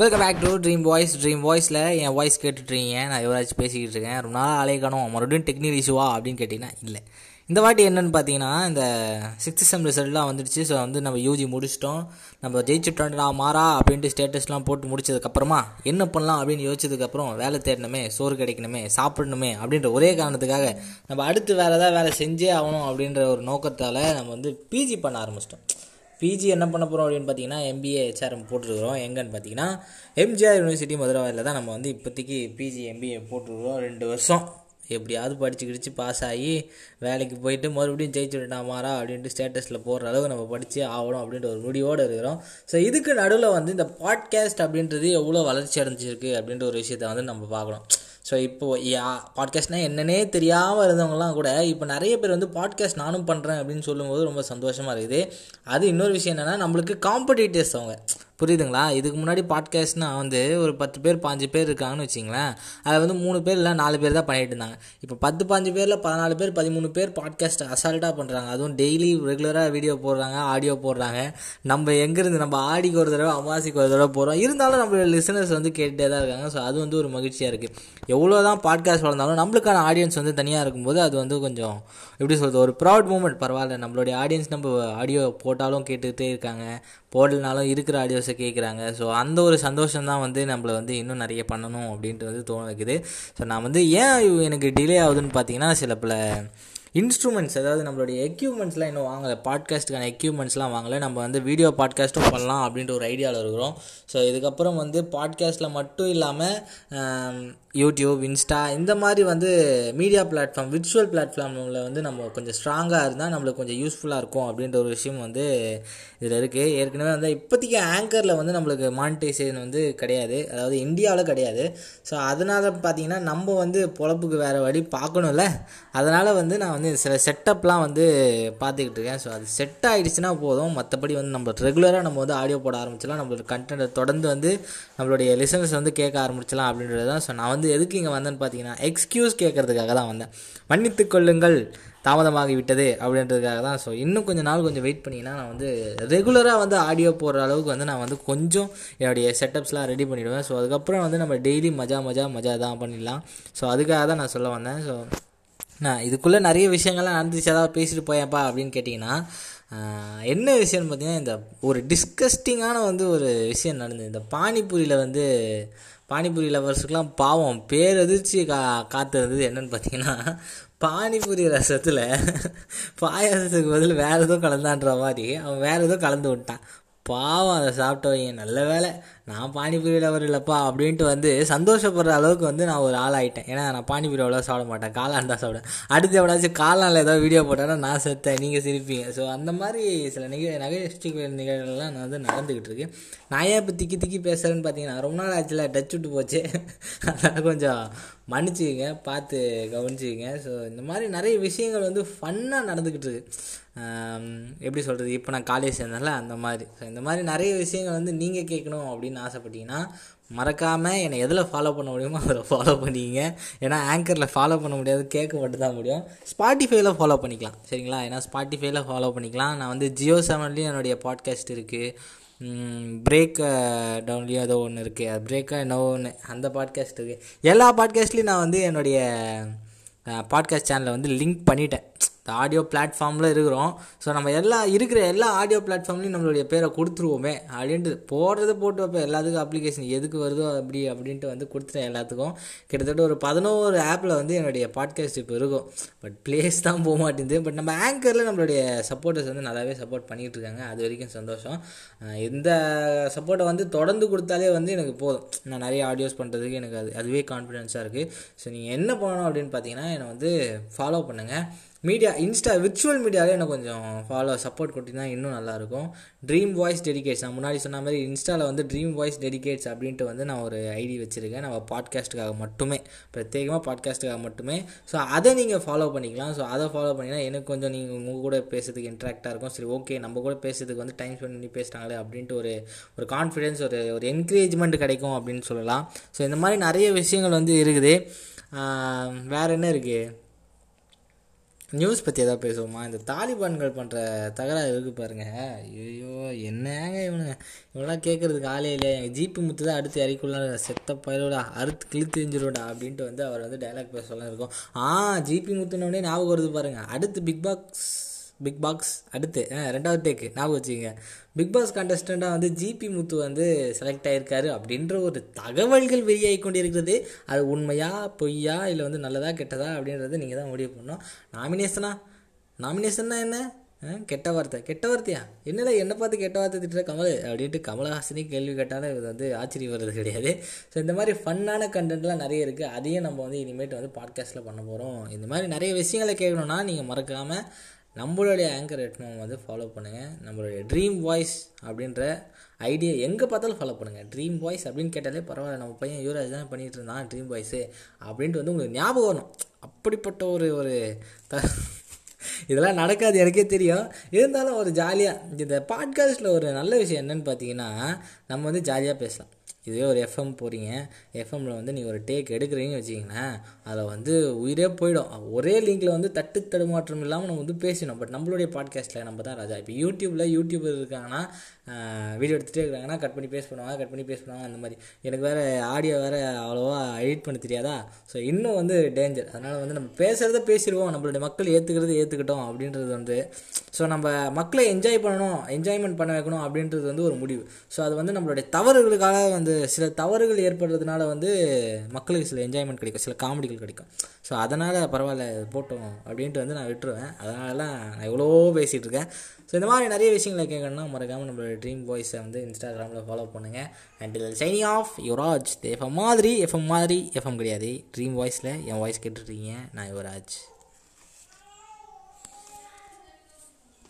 Welcome back to dream voice dream வாய்ஸில் என் voice கேட்டுட்ருக்கீங்க. நான் யுவராஜ் பேசிக்கிட்டு இருக்கேன் ரொம்ப நாள் அலைக்கணும் மறுபடியும் டெக்னிக்கல் இஷ்யூவா அப்படின்னு கேட்டிங்கன்னா இல்லை. இந்த வாட்டி என்னென்னு பார்த்தீங்கன்னா இந்த சிக்ஸ்த் செம் ரிசல்ட்லாம் வந்துடுச்சு. ஸோ வந்து நம்ம யூஜி முடிச்சிட்டோம். நம்ம ஜெயிச்சுட்டோம்டா மாறா அப்படின்ட்டு ஸ்டேட்டஸ்லாம் போட்டு முடிச்சதுக்கப்புறமா என்ன பண்ணலாம் அப்படின்னு யோசிச்சதுக்கப்புறம் வேலை தேடணுமே சோறு கிடைக்கணுமே சாப்பிடணுமே அப்படின்ற ஒரே காரணத்துக்காக நம்ம அடுத்து வேறு ஏதாவது வேலை செஞ்சே ஆகணும் அப்படின்ற ஒரு நோக்கத்தால் நம்ம வந்து பிஜி பண்ண ஆரம்பிச்சிட்டோம். பிஜி என்ன பண்ண போகிறோம் அப்படின்னு பார்த்தீங்கன்னா எம்பிஏ ஹெச்ஆர்எம் போட்டிருக்கிறோம். எங்கன்னு பார்த்தீங்கன்னா எம்ஜிஆர் யூனிவர்சிட்டி மதுரவாயில் தான் நம்ம வந்து இப்போதைக்கு பிஜி எம்பிஏ போட்டிருக்கிறோம். ரெண்டு வருஷம். எப்படியாவது படித்து கிடிச்சு பாஸ் ஆகி வேலைக்கு போயிட்டு மறுபடியும் ஜெயிச்சு விட்டாமாரா அப்படின்ட்டு ஸ்டேட்டஸில் போடுற அளவு நம்ம படித்து ஆகணும் அப்படின்ற ஒரு முடிவோடு இருக்கிறோம். ஸோ இதுக்கு நடுவில் வந்து இந்த பாட்காஸ்ட் அப்படின்றது எவ்வளோ வளர்ச்சி அடைஞ்சிருக்கு அப்படின்ற ஒரு விஷயத்தை வந்து நம்ம பார்க்கணும். ஸோ இப்போது யா பாட்காஸ்ட்னால் என்னன்னே தெரியாமல் இருந்தவங்கலாம் கூட இப்போ நிறைய பேர் வந்து பாட்காஸ்ட் நானும் பண்ணுறேன் அப்படின்னு சொல்லும்போது ரொம்ப சந்தோஷமாக இருக்குது. அது இன்னொரு விஷயம் என்னென்னா நம்மளுக்கு காம்படிட்டர்ஸ் அவங்க. புரியுதுங்களா? இதுக்கு முன்னாடி பாட்காஸ்ட்னால் வந்து ஒரு பத்து பேர் பாஞ்சு பேர் இருக்காங்கன்னு வச்சிங்களேன். அதில் வந்து மூணு பேர் இல்லை நாலு பேர் தான் பண்ணிட்டு இருந்தாங்க. இப்போ பத்து பாஞ்சு பேரில் பதினாலு பேர் பதிமூணு பேர் பாட்காஸ்ட் அசால்ட்டாக பண்ணுறாங்க அதுவும் டெய்லி ரெகுலராக வீடியோ போடுறாங்க ஆடியோ போடுறாங்க. நம்ம எங்கேருந்து நம்ம ஆடிக்கு ஒரு தடவை அமாவாசைக்கு ஒரு தடவை போகிறோம் இருந்தாலும் நம்மளோட லிசனர்ஸ் வந்து கேட்டுகிட்டே தான் இருக்காங்க. ஸோ அது வந்து ஒரு மகிழ்ச்சியாக இருக்குது எவ்வளோ தான் பாட்காஸ்ட் வளர்ந்தாலும் நம்மளுக்கான ஆடியன்ஸ் வந்து தனியாக இருக்கும்போது அது வந்து கொஞ்சம் எப்படி சொல்கிறது ஒரு ப்ரௌட் மூமெண்ட் பரவாயில்ல நம்மளுடைய ஆடியன்ஸ் நம்ம ஆடியோ போட்டாலும் கேட்டுக்கிட்டே இருக்காங்க. போடலனாலும் இருக்கிற ஆடியோஸை கேட்குறாங்க ஸோ அந்த ஒரு சந்தோஷம் தான் வந்து நம்மளை வந்து இன்னும் நிறைய பண்ணணும் அப்படின்ட்டு வந்து தோண வைக்குது ஸோ நான் வந்து ஏன் எனக்கு டிலே ஆகுதுன்னு பார்த்தீங்கன்னா சில பல இன்ஸ்ட்ருமெண்ட்ஸ் அதாவது நம்மளுடைய எக்யூப்மெண்ட்ஸ்லாம் இன்னும் வாங்கலை. பாட்காஸ்ட்டுக்கான எக்யூப்மெண்ட்ஸ்லாம் வாங்கலை. நம்ம வந்து வீடியோ பாட்காஸ்ட்டும் பண்ணலாம் அப்படின்ற ஒரு ஐடியாவில் இருக்கிறோம். ஸோ இதுக்கப்புறம் வந்து பாட்காஸ்ட்டில் மட்டும் இல்லாமல் யூடியூப் இன்ஸ்டா இந்த மாதிரி வந்து மீடியா பிளாட்ஃபார்ம் விர்ச்சுவல் பிளாட்ஃபார்மில் வந்து நம்ம கொஞ்சம் ஸ்ட்ராங்காக இருந்தால் நம்மளுக்கு கொஞ்சம் யூஸ்ஃபுல்லாக இருக்கும் அப்படின்ற ஒரு விஷயம் வந்து இதில் இருக்குது ஏற்கனவே வந்து இப்போதைக்கு ஆங்கரில் வந்து நம்மளுக்கு மானிட்டைசேஷன் வந்து கிடையாது. அதாவது இந்தியாவில் கிடையாது. ஸோ அதனால் பார்த்தீங்கன்னா நம்ம வந்து பொழப்புக்கு வேறு வழி பார்க்கணும்ல. அதனால் வந்து நான் வந்து சில செட்டப்லாம் வந்து பார்த்துக்கிட்டு இருக்கேன் ஸோ அது செட் ஆகிடுச்சுன்னா போதும். மற்றபடி வந்து நம்ம ரெகுலராக நம்ம வந்து ஆடியோ போட ஆரம்பிச்சிடலாம். நம்மளோட கண்டென்ட்டை தொடர்ந்து வந்து நம்மளுடைய லிசனர்ஸ் வந்து கேட்க ஆரம்பிச்சிடலாம் அப்படின்றது தான் ஸோ நான் வந்து எதுக்கு இங்கே வந்தேன்னு பார்த்தீங்கன்னா எக்ஸ்கியூஸ் கேட்கறதுக்காக தான் வந்தேன். மன்னித்து கொள்ளுங்கள் தாமதமாகி விட்டது அப்படின்றதுக்காக தான். ஸோ இன்னும் கொஞ்சம் நாள் கொஞ்சம் வெயிட் பண்ணிங்கன்னா நான் வந்து ரெகுலராக வந்து ஆடியோ போடுற அளவுக்கு வந்து நான் வந்து கொஞ்சம் என்னுடைய செட்டப்ஸ்லாம் ரெடி பண்ணிவிடுவேன் ஸோ அதுக்கப்புறம் வந்து நம்ம டெய்லி மஜா மஜா மஜா தான் பண்ணிடலாம். ஸோ அதுக்காக தான் நான் சொல்ல வந்தேன். ஸோ நான் இதுக்குள்ளே நிறைய விஷயங்கள்லாம் நடந்துச்சு. ஏதாவது பேசிட்டு போயேப்பா அப்படின்னு கேட்டிங்கன்னா என்ன விஷயம்னு பார்த்தீங்கன்னா இந்த ஒரு டிஸ்கஸ்டிங்கான வந்து ஒரு விஷயம் நடந்தது. இந்த பானிபூரியில் வந்து பானிபூரி லவர்ஸுக்கெலாம் பாவம். பேரதிர்ச்சி கா காத்திருந்தது என்னன்னு பார்த்தீங்கன்னா பானிபூரி ரசத்தில் பாயாசத்துக்கு பதில் வேறு ஏதோ கலந்தான்ற மாதிரி அவன் வேறு ஏதோ கலந்து விட்டான். பாவம் அதை சாப்பிட்டவங்க நல்ல வேலை. நான் பானிபூரி லவர் இல்லைப்பா அப்படின்ட்டு வந்து சந்தோஷப்படுற அளவுக்கு வந்து நான் ஒரு ஆள் ஆகிட்டேன் ஏன்னா நான் பானிபூரி அவ்வளோ சாப்பிட மாட்டேன். காளான் தான் சாப்பிடுவேன். அடுத்து எவ்வளோச்சும் காளானில் ஏதாவது வீடியோ போட்டேன்னா நான் செத்தேன். நீங்கள் சிரிப்பீங்க. ஸோ அந்த மாதிரி சில நிக நகைச்சுவை நிகழ்வுகள்லாம் நான் வந்து நடந்துக்கிட்டு இருக்கு. நான் ஏன் இப்போ திக்கி திக்கி பேசுகிறேன்னு பார்த்தீங்கன்னா ரொம்ப நாள் ஆச்சுல டச் விட்டு போச்சு. அதனால் கொஞ்சம் மன்னிச்சுக்கிங்க பார்த்து கவனிச்சுக்கிங்க. ஸோ இந்த மாதிரி நிறைய விஷயங்கள் வந்து ஃபன்னாக நடந்துக்கிட்டு இருக்குது எப்படி சொல்கிறது இப்போ நான் காலேஜ் சேர்ந்தேன்ல அந்த மாதிரி. ஸோ இந்த மாதிரி நிறைய விஷயங்கள் வந்து நீங்கள் கேட்கணும் அப்படின்னு ஆசைப்பட்டீங்கன்னா மறக்காமல் என்னை எதில் ஃபாலோ பண்ண முடியுமோ அதில் ஃபாலோ பண்ணிக்கிங்க. ஏன்னா ஆங்கரில் ஃபாலோ பண்ண முடியாது கேட்க மட்டும் தான் முடியும். ஸ்பாட்டிஃபைல ஃபாலோ பண்ணிக்கலாம். சரிங்களா? ஏன்னா ஸ்பாட்டிஃபைல ஃபாலோ பண்ணிக்கலாம். நான் வந்து ஜியோ செவன்லேயும் என்னுடைய பாட்காஸ்ட் இருக்குது பிரேக் டவுன்லேயும் ஏதோ ஒன்று இருக்குது அது பிரேக்காக என்னவோ ஒன்று அந்த பாட்காஸ்ட் இருக்குது எல்லா பாட்காஸ்ட்லேயும் நான் வந்து என்னுடைய பாட்காஸ்ட் சேனலை வந்து லிங்க் பண்ணிட்டேன். இந்த ஆடியோ பிளாட்ஃபார்மில் இருக்கிறோம். ஸோ நம்ம எல்லா இருக்கிற எல்லா ஆடியோ பிளாட்ஃபார்ம்லையும் நம்மளுடைய பேரை கொடுத்துருவோமே. அப்படின்ட்டு போடுறது போட்டு வைப்போம் எல்லாத்துக்கும் அப்ளிகேஷன் எதுக்கு வருதோ அப்படி அப்படின்ட்டு வந்து கொடுத்துட்டேன் எல்லாத்துக்கும். கிட்டத்தட்ட ஒரு பதினோரு ஆப்பில் வந்து என்னுடைய பாட்காஸ்ட் இப்போ இருக்கும். பட் ப்ளேஸ் தான் போக மாட்டேங்குது. பட் நம்ம ஆங்கரில் நம்மளுடைய சப்போர்ட்டர்ஸ் வந்து நல்லாவே சப்போர்ட் பண்ணிகிட்டு இருக்காங்க. அது வரைக்கும் சந்தோஷம். இந்த சப்போர்ட்டை வந்து தொடர்ந்து கொடுத்தாலே வந்து எனக்கு போதும். நான் நிறைய ஆடியோஸ் பண்ணுறதுக்கு எனக்கு அது அதுவே கான்ஃபிடென்ஸாக இருக்குது ஸோ நீங்கள் என்ன பண்ணணும் அப்படின்னு பார்த்தீங்கன்னா என்னை வந்து ஃபாலோ பண்ணுங்கள் மீடியா இன்ஸ்டா விர்ச்சுவல் மீடியாவில் எனக்கு கொஞ்சம் ஃபாலோ சப்போர்ட் கொடுத்தீங்கன்னா இன்னும் நல்லாயிருக்கும். ட்ரீம் வாய்ஸ் டெடிகேட்ஸ் நான் முன்னாடி சொன்ன மாதிரி இன்ஸ்டாவில் வந்து ட்ரீம் வாய்ஸ் டெடிகேட்ஸ் அப்படின்ட்டு வந்து நான் ஒரு ஐடி வச்சுருக்கேன். நம்ம பாட்காஸ்ட்டுக்காக மட்டுமே பிரத்யேகமாக பாட்காஸ்ட்டுக்காக மட்டுமே. ஸோ அதை நீங்கள் ஃபாலோ பண்ணிக்கலாம். ஸோ அதை ஃபாலோ பண்ணிங்கன்னா எனக்கு கொஞ்சம் நீங்கள் உங்கள் கூட பேசுறதுக்கு இன்ட்ராக்டாக இருக்கும். சரி ஓகே நம்ம கூட பேசுறதுக்கு வந்து டைம் ஸ்பெண்ட் பண்ணி பேசுகிறாங்களே அப்படின்ட்டு ஒரு ஒரு கான்ஃபிடென்ஸ் ஒரு ஒரு என்கரேஜ்மெண்ட் கிடைக்கும் அப்படின்னு சொல்லலாம். ஸோ இந்த மாதிரி நிறைய விஷயங்கள் வந்து இருக்குது. வேறு என்ன இருக்குது நியூஸ் பற்றி எதாவது பேசுவோமா? இந்த தாலிபான்கள் பண்ணுற தகராறு இருக்குது பாருங்க. ஐயோ என்னங்க இவனுங்க? இவனெல்லாம் கேட்குறதுக்கு ஆளே இல்லையா? எங்கள் ஜிபி முத்து தான் அடுத்து இறக்கிள்ள செத்த பயிரோடா அறுத்து கிழித்து எஞ்சிருவோடா அப்படின்ட்டு வந்து அவர் வந்து டைலாக் பேசலாம் இருக்கும் ஆ ஜிபி முத்துனோடனே ஞாபகம் வருது பாருங்கள் அடுத்து பிக் பாக்ஸ் பிக் பாக்ஸ் அடுத்து ரெண்டாவது டேக்கு ஞாபகம் வச்சுக்கோங்க. பிக் பாஸ் கண்டஸ்டண்ட்டாக வந்து ஜிபி முத்து வந்து செலக்ட் ஆகியிருக்காரு அப்படின்ற ஒரு தகவல்கள் வெளியாகி கொண்டிருக்கிறது. அது உண்மையா பொய்யா இல்லை வந்து நல்லதா கெட்டதா அப்படின்றது நீங்கள் தான் முடிவு பண்ணணும். நாமினேஷனா நாமினேஷன்னா என்ன? ஆ, கெட்ட வார்த்தை. கெட்ட வார்த்தையா? என்னடா என்னை பார்த்து கெட்ட வார்த்தை திட்டுற கமல் அப்படின்ட்டு கமலஹாசனே கேள்வி கேட்டாலும் இது வந்து ஆச்சரியம் வர்றது கிடையாது. ஸோ இந்த மாதிரி ஃபன்னான கண்டென்ட்லாம் நிறைய இருக்குது அதையும் நம்ம வந்து இனிமேட்டு வந்து பாட்காஸ்ட்டில் பண்ண போகிறோம் இந்த மாதிரி நிறைய விஷயங்களை கேட்கணுன்னா நீங்கள் மறக்காமல் நம்மளுடைய ஆங்கர் எட்மம் வந்து ஃபாலோ பண்ணுங்கள் நம்மளுடைய ட்ரீம் வாய்ஸ் அப்படின்ற ஐடியா எங்கே பார்த்தாலும் ஃபாலோ பண்ணுங்கள் ட்ரீம் வாய்ஸ் அப்படின்னு கேட்டாலே பரவாயில்ல நம்ம பையன் யுவராஜ் தான் பண்ணிகிட்டு இருந்தான் ட்ரீம் வாய்ஸு அப்படின்ட்டு வந்து உங்களுக்கு ஞாபகம் வரும் அப்படிப்பட்ட ஒரு ஒரு த இதெல்லாம் நடக்காது எனக்கே தெரியும். இருந்தாலும் ஒரு ஜாலியாக இந்த பாட்காஸ்ட்டில் ஒரு நல்ல விஷயம் என்னென்னு பார்த்தீங்கன்னா நம்ம வந்து ஜாலியாக பேசலாம். இதுவே ஒரு எஃப்எம் போகிறீங்க எஃப்எம்மில் வந்து நீங்கள் ஒரு டேக் எடுக்கிறீங்கன்னு வச்சிங்கன்னா அதில் வந்து உயிரே போயிடும். ஒரே லிங்கில் வந்து தட்டு தடுமாற்றம் இல்லாமல் நம்ம வந்து பேசணும் பட் நம்மளுடைய பாட்காஸ்ட்டில் நம்ம தான் ராஜா. இப்போ யூடியூப்பில் யூடியூபர் இருக்காங்கன்னா வீடியோ எடுத்துகிட்டே இருக்காங்கன்னா கட் பண்ணி பேஸ் பண்ணுவாங்க கட் பண்ணி பேஸ் பண்ணுவாங்க அந்த மாதிரி. எனக்கு வேறு ஆடியோ வேறு அவ்வளோவா எடிட் பண்ண தெரியாதா? ஸோ இன்னும் வந்து டேஞ்சர் அதனால் வந்து நம்ம பேசுகிறத பேசிடுவோம். நம்மளுடைய மக்கள் ஏற்றுக்கிறது ஏற்றுக்கிட்டோம் அப்படின்றது வந்து ஸோ நம்ம மக்களை என்ஜாய் பண்ணணும் என்ஜாய்மெண்ட் பண்ண வைக்கணும் அப்படின்றது வந்து ஒரு முடிவு. ஸோ அது வந்து நம்மளுடைய தவறுகளுக்காக வந்து சில தவறுகள் ஏற்படுறதுனால வந்து மக்களுக்கு சில என்ஜாய்மெண்ட் கிடைக்கும் சில காமெடிகள் கிடைக்கும். ஸோ அதனால் பரவாயில்ல போட்டோம் அப்படின்ட்டு வந்து நான் விட்டுருவேன். அதனாலலாம் நான் எவ்வளோ பேசிகிட்டு இருக்கேன். ஸோ இந்த மாதிரி நிறைய விஷயங்களை கேட்கணும்னா மறக்காமல் நம்மளோட ட்ரீம் வாய்ஸை வந்து இன்ஸ்டாகிராமில் ஃபாலோ பண்ணுங்கள் and signing off Yuvraj FM மாதிரி எஃப்எம் மாதிரி எஃப்எம் கிடையாது. ட்ரீம் வாய்ஸில் என் வாய்ஸ் கேட்டுருக்கீங்க நான் யுவராஜ்